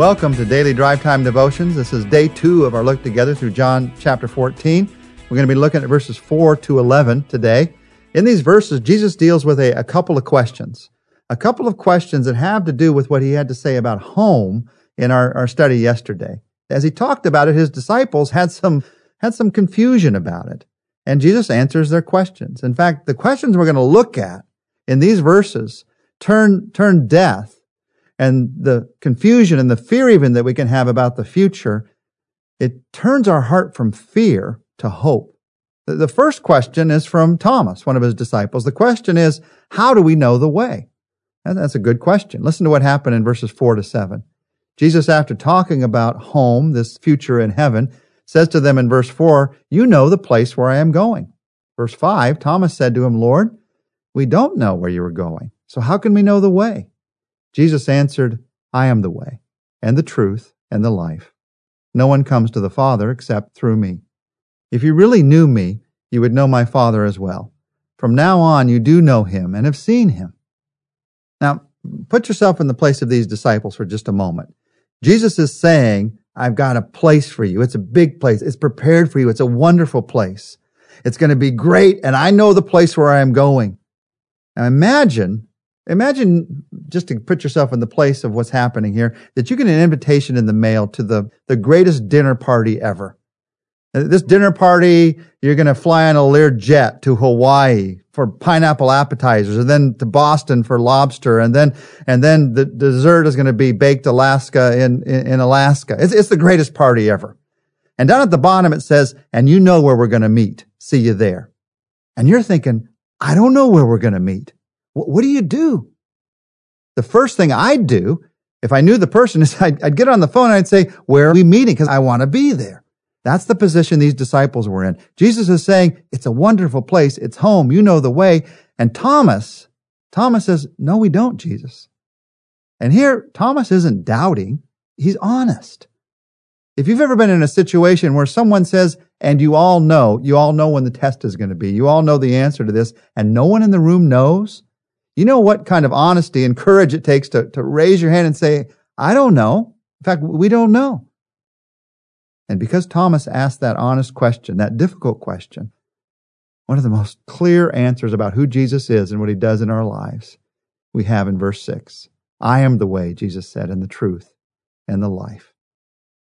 Welcome to Daily Drive Time Devotions. This is day two of our look together through John chapter 14. We're going to be looking at verses 4 to 11 today. In these verses, Jesus deals with a, a couple of questions. A couple of questions that have to do with what he had to say about home in our, our study yesterday. As he talked about it, his disciples had some, had some confusion about it. And Jesus answers their questions. In fact, the questions we're going to look at in these verses turn, turn death and the confusion and the fear even that we can have about the future, it turns our heart from fear to hope. The first question is from Thomas, one of his disciples. The question is, how do we know the way? And that's a good question. Listen to what happened in verses four to seven. Jesus, after talking about home, this future in heaven, says to them in verse four, you know the place where I am going. Verse five, Thomas said to him, Lord, we don't know where you are going. So how can we know the way? Jesus answered, I am the way and the truth and the life. No one comes to the Father except through me. If you really knew me, you would know my Father as well. From now on, you do know him and have seen him. Now, put yourself in the place of these disciples for just a moment. Jesus is saying, I've got a place for you. It's a big place. It's prepared for you. It's a wonderful place. It's going to be great. And I know the place where I am going. Now imagine, imagine just to put yourself in the place of what's happening here, that you get an invitation in the mail to the, the greatest dinner party ever. This dinner party, you're going to fly on a Lear jet to Hawaii for pineapple appetizers and then to Boston for lobster. And then, and then the dessert is going to be baked Alaska in, in, in Alaska. It's, it's the greatest party ever. And down at the bottom, it says, and you know where we're going to meet. See you there. And you're thinking, I don't know where we're going to meet. What, what do you do? The first thing I'd do if I knew the person is I'd, I'd get on the phone and I'd say, where are we meeting? Cause I want to be there. That's the position these disciples were in. Jesus is saying, it's a wonderful place. It's home. You know the way. And Thomas, Thomas says, no, we don't, Jesus. And here, Thomas isn't doubting. He's honest. If you've ever been in a situation where someone says, and you all know, you all know when the test is going to be, you all know the answer to this, and no one in the room knows, you know what kind of honesty and courage it takes to, to raise your hand and say, I don't know. In fact, we don't know. And because Thomas asked that honest question, that difficult question, one of the most clear answers about who Jesus is and what he does in our lives, we have in verse 6. I am the way, Jesus said, and the truth and the life.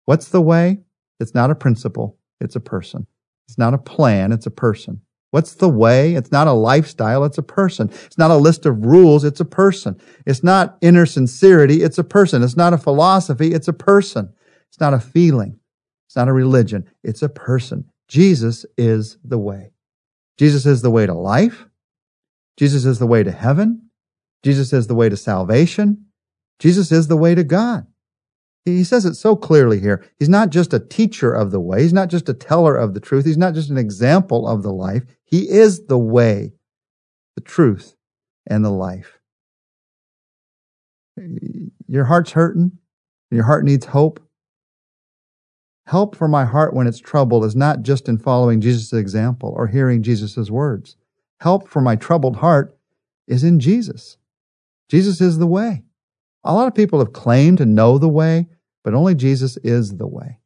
What's the way? It's not a principle, it's a person. It's not a plan, it's a person. What's the way? It's not a lifestyle, it's a person. It's not a list of rules, it's a person. It's not inner sincerity, it's a person. It's not a philosophy, it's a person. It's not a feeling. It's not a religion. It's a person. Jesus is the way. Jesus is the way to life. Jesus is the way to heaven. Jesus is the way to salvation. Jesus is the way to God. He says it so clearly here. He's not just a teacher of the way. He's not just a teller of the truth. He's not just an example of the life. He is the way, the truth, and the life. Your heart's hurting. Your heart needs hope. Help for my heart when it's troubled is not just in following Jesus' example or hearing Jesus' words. Help for my troubled heart is in Jesus. Jesus is the way. A lot of people have claimed to know the way, but only Jesus is the way.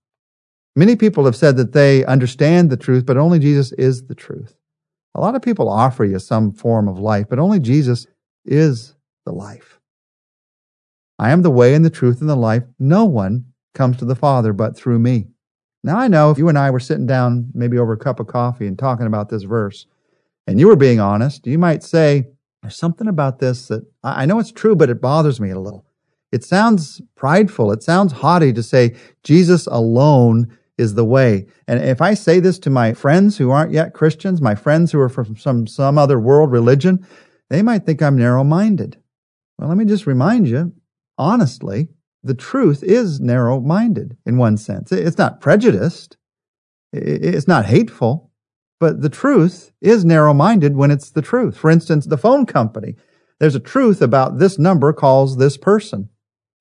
Many people have said that they understand the truth, but only Jesus is the truth. A lot of people offer you some form of life, but only Jesus is the life. I am the way and the truth and the life. No one comes to the Father but through me. Now, I know if you and I were sitting down, maybe over a cup of coffee and talking about this verse, and you were being honest, you might say, There's something about this that I know it's true, but it bothers me a little. It sounds prideful. It sounds haughty to say Jesus alone is the way. And if I say this to my friends who aren't yet Christians, my friends who are from some, some other world religion, they might think I'm narrow minded. Well, let me just remind you, honestly, the truth is narrow minded in one sense. It's not prejudiced, it's not hateful, but the truth is narrow minded when it's the truth. For instance, the phone company. There's a truth about this number calls this person.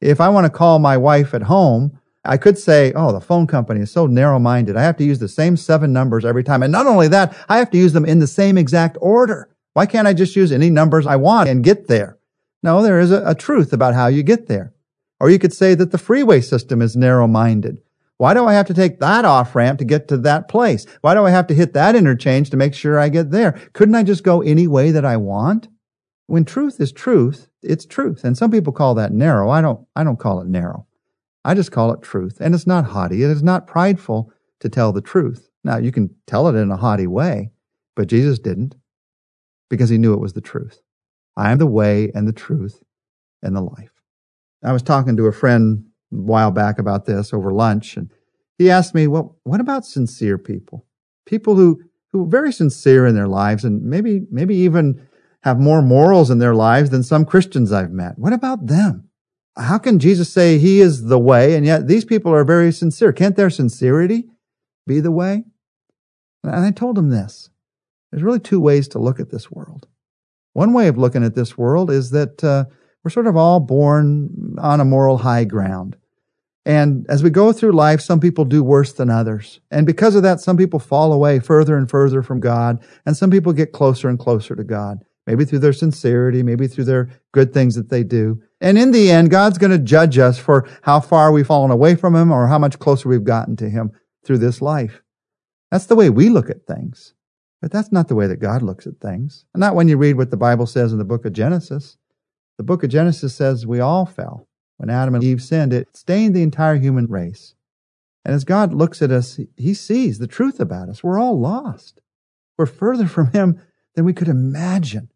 If I want to call my wife at home, I could say, oh, the phone company is so narrow minded. I have to use the same seven numbers every time. And not only that, I have to use them in the same exact order. Why can't I just use any numbers I want and get there? No, there is a, a truth about how you get there. Or you could say that the freeway system is narrow minded. Why do I have to take that off ramp to get to that place? Why do I have to hit that interchange to make sure I get there? Couldn't I just go any way that I want? When truth is truth, it's truth. And some people call that narrow. I don't, I don't call it narrow. I just call it truth. And it's not haughty. It is not prideful to tell the truth. Now, you can tell it in a haughty way, but Jesus didn't because he knew it was the truth. I am the way and the truth and the life. I was talking to a friend a while back about this over lunch, and he asked me, well, what about sincere people? People who, who are very sincere in their lives and maybe, maybe even have more morals in their lives than some Christians I've met. What about them? How can Jesus say he is the way and yet these people are very sincere? Can't their sincerity be the way? And I told him this. There's really two ways to look at this world. One way of looking at this world is that uh, we're sort of all born on a moral high ground. And as we go through life, some people do worse than others. And because of that, some people fall away further and further from God, and some people get closer and closer to God, maybe through their sincerity, maybe through their good things that they do. And in the end, God's going to judge us for how far we've fallen away from Him or how much closer we've gotten to Him through this life. That's the way we look at things. But that's not the way that God looks at things. And not when you read what the Bible says in the book of Genesis. The book of Genesis says we all fell. When Adam and Eve sinned, it stained the entire human race. And as God looks at us, he sees the truth about us. We're all lost. We're further from him than we could imagine.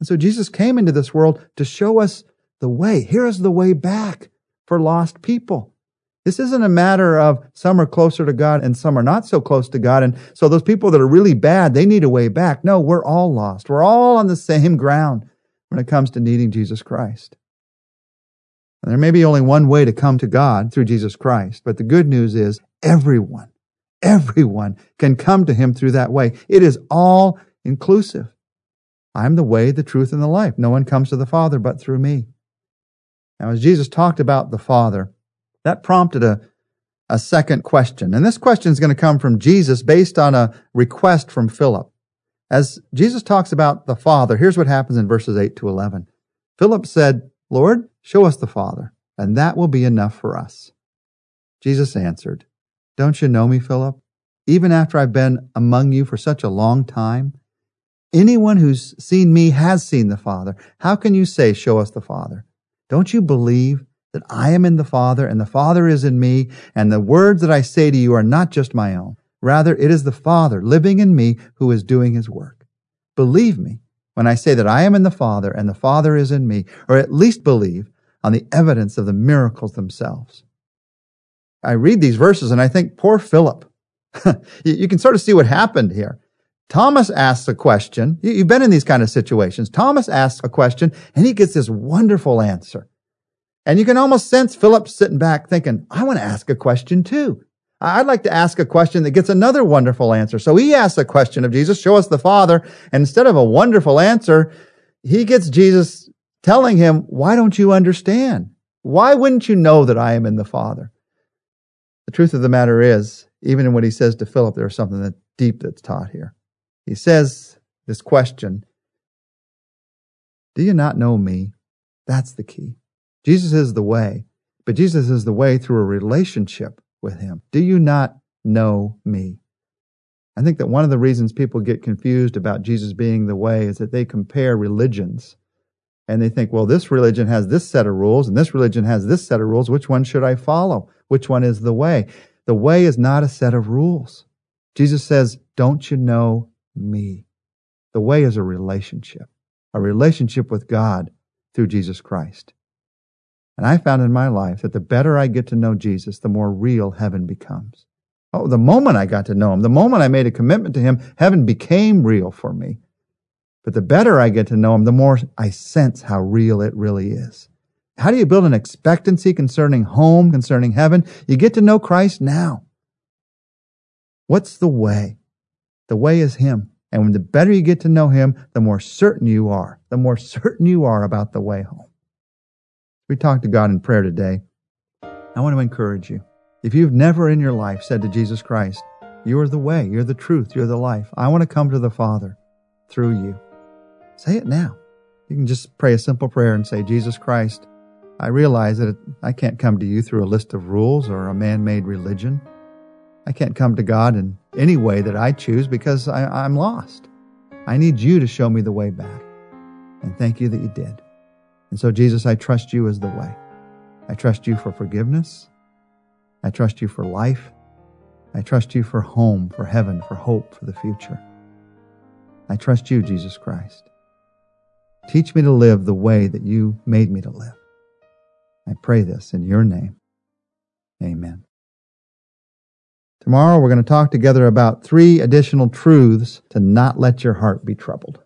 And so Jesus came into this world to show us the way. Here is the way back for lost people. This isn't a matter of some are closer to God and some are not so close to God. And so those people that are really bad, they need a way back. No, we're all lost. We're all on the same ground when it comes to needing Jesus Christ. And there may be only one way to come to God through Jesus Christ, but the good news is everyone, everyone can come to him through that way. It is all inclusive. I'm the way, the truth, and the life. No one comes to the Father but through me. Now, as Jesus talked about the Father, that prompted a, a second question. And this question is going to come from Jesus based on a request from Philip. As Jesus talks about the Father, here's what happens in verses 8 to 11. Philip said, Lord, show us the Father, and that will be enough for us. Jesus answered, Don't you know me, Philip? Even after I've been among you for such a long time? Anyone who's seen me has seen the Father. How can you say, Show us the Father? Don't you believe that I am in the Father and the Father is in me, and the words that I say to you are not just my own? Rather, it is the Father living in me who is doing his work. Believe me when I say that I am in the Father and the Father is in me, or at least believe on the evidence of the miracles themselves. I read these verses and I think, poor Philip. you can sort of see what happened here. Thomas asks a question. You've been in these kind of situations. Thomas asks a question and he gets this wonderful answer. And you can almost sense Philip sitting back thinking, I want to ask a question too. I'd like to ask a question that gets another wonderful answer. So he asks a question of Jesus, show us the Father. And instead of a wonderful answer, he gets Jesus telling him, why don't you understand? Why wouldn't you know that I am in the Father? The truth of the matter is, even in what he says to Philip, there's something that deep that's taught here. He says this question, do you not know me? That's the key. Jesus is the way, but Jesus is the way through a relationship with him. Do you not know me? I think that one of the reasons people get confused about Jesus being the way is that they compare religions and they think, well, this religion has this set of rules and this religion has this set of rules. Which one should I follow? Which one is the way? The way is not a set of rules. Jesus says, don't you know me? The way is a relationship, a relationship with God through Jesus Christ. And I found in my life that the better I get to know Jesus, the more real heaven becomes. Oh, the moment I got to know him, the moment I made a commitment to him, heaven became real for me. But the better I get to know him, the more I sense how real it really is. How do you build an expectancy concerning home, concerning heaven? You get to know Christ now. What's the way? The way is him. And when the better you get to know him, the more certain you are, the more certain you are about the way home. We talked to God in prayer today. I want to encourage you. If you've never in your life said to Jesus Christ, You are the way, you're the truth, you're the life, I want to come to the Father through you. Say it now. You can just pray a simple prayer and say, Jesus Christ, I realize that I can't come to you through a list of rules or a man made religion. I can't come to God in any way that I choose because I, am lost. I need you to show me the way back. And thank you that you did. And so, Jesus, I trust you as the way. I trust you for forgiveness. I trust you for life. I trust you for home, for heaven, for hope, for the future. I trust you, Jesus Christ. Teach me to live the way that you made me to live. I pray this in your name. Amen. Tomorrow we're going to talk together about three additional truths to not let your heart be troubled.